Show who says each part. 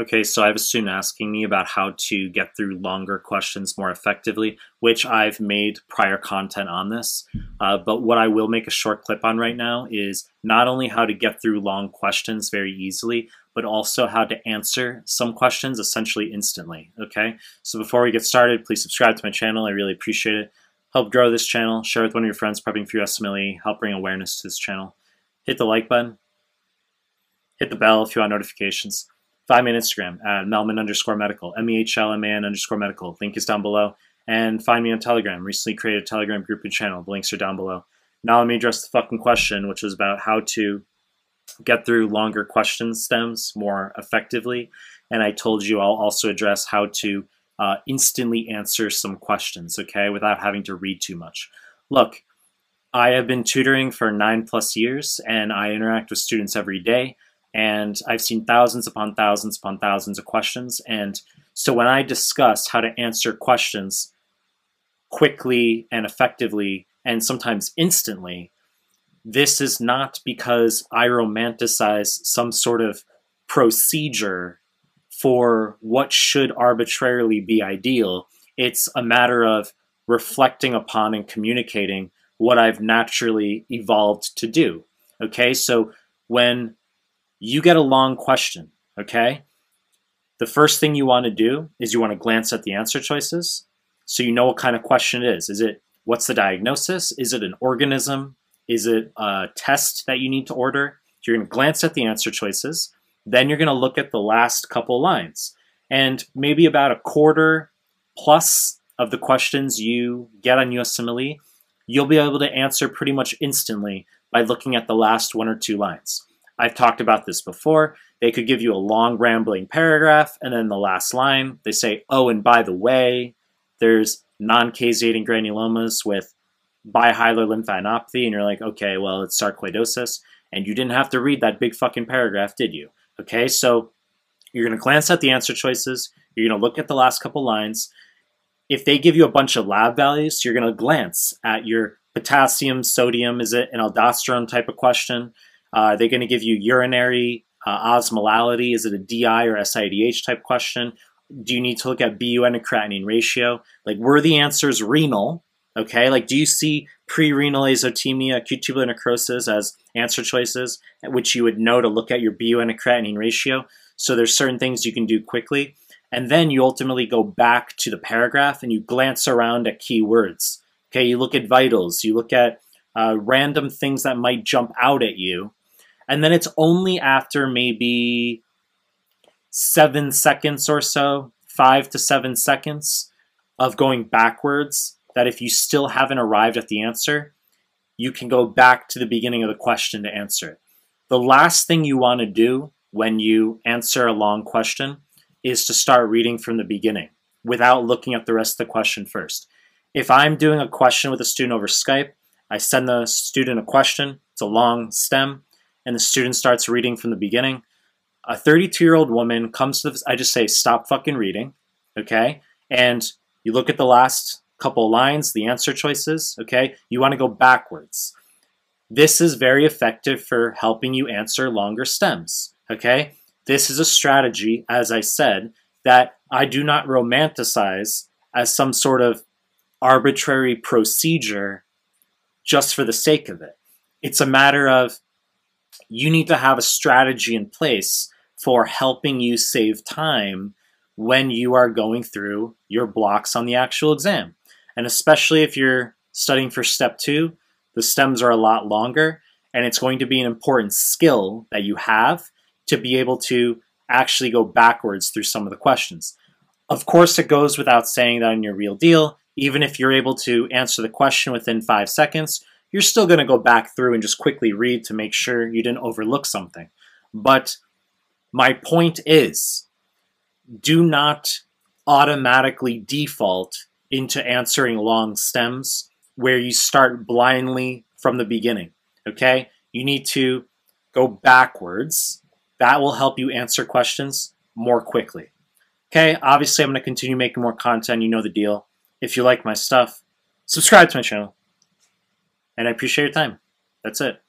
Speaker 1: Okay, so I have a student asking me about how to get through longer questions more effectively, which I've made prior content on this. Uh, but what I will make a short clip on right now is not only how to get through long questions very easily, but also how to answer some questions essentially instantly. Okay, so before we get started, please subscribe to my channel. I really appreciate it. Help grow this channel, share with one of your friends prepping for USMLE, help bring awareness to this channel. Hit the like button, hit the bell if you want notifications. Find me on Instagram at Mehlman underscore medical, M E H L M A N underscore medical. Link is down below. And find me on Telegram. Recently created a Telegram group and channel. The links are down below. Now let me address the fucking question, which was about how to get through longer question stems more effectively. And I told you I'll also address how to uh, instantly answer some questions, okay, without having to read too much. Look, I have been tutoring for nine plus years and I interact with students every day and I've seen thousands upon thousands upon thousands of questions. And so when I discuss how to answer questions quickly and effectively, and sometimes instantly, this is not because I romanticize some sort of procedure for what should arbitrarily be ideal. It's a matter of reflecting upon and communicating what I've naturally evolved to do. Okay, so when you get a long question, okay? The first thing you want to do is you want to glance at the answer choices so you know what kind of question it is. Is it what's the diagnosis? Is it an organism? Is it a test that you need to order? You're going to glance at the answer choices. Then you're going to look at the last couple lines. And maybe about a quarter plus of the questions you get on USMLE, you'll be able to answer pretty much instantly by looking at the last one or two lines. I've talked about this before. They could give you a long rambling paragraph, and then the last line, they say, oh, and by the way, there's non-caseating granulomas with bihilar lymphadenopathy, and you're like, okay, well, it's sarcoidosis, and you didn't have to read that big fucking paragraph, did you? Okay, so you're going to glance at the answer choices, you're going to look at the last couple lines. If they give you a bunch of lab values, you're going to glance at your potassium, sodium, is it an aldosterone type of question? Uh, are they going to give you urinary uh, osmolality? Is it a DI or SIADH type question? Do you need to look at BUN to creatinine ratio? Like, were the answers renal? Okay, like, do you see pre-renal azotemia, acute tubular necrosis as answer choices, which you would know to look at your BUN to creatinine ratio? So there's certain things you can do quickly. And then you ultimately go back to the paragraph and you glance around at keywords. Okay, you look at vitals, you look at uh, random things that might jump out at you, and then it's only after maybe seven seconds or so, five to seven seconds of going backwards, that if you still haven't arrived at the answer, you can go back to the beginning of the question to answer it. The last thing you want to do when you answer a long question is to start reading from the beginning without looking at the rest of the question first. If I'm doing a question with a student over Skype, I send the student a question, it's a long stem, and the student starts reading from the beginning. A 32 year old woman comes to this, I just say, stop fucking reading, okay? And you look at the last couple lines, the answer choices, okay? You want to go backwards. This is very effective for helping you answer longer stems, okay? This is a strategy, as I said, that I do not romanticize as some sort of arbitrary procedure just for the sake of it. It's a matter of you need to have a strategy in place for helping you save time when you are going through your blocks on the actual exam. And especially if you're studying for step two, the stems are a lot longer, and it's going to be an important skill that you have to be able to actually go backwards through some of the questions. Of course, it goes without saying that in your real deal, even if you're able to answer the question within five seconds, you're still going to go back through and just quickly read to make sure you didn't overlook something. But my point is do not automatically default into answering long stems where you start blindly from the beginning. Okay? You need to go backwards. That will help you answer questions more quickly. Okay, obviously, I'm going to continue making more content. You know the deal. If you like my stuff, subscribe to my channel and I appreciate your time. That's it.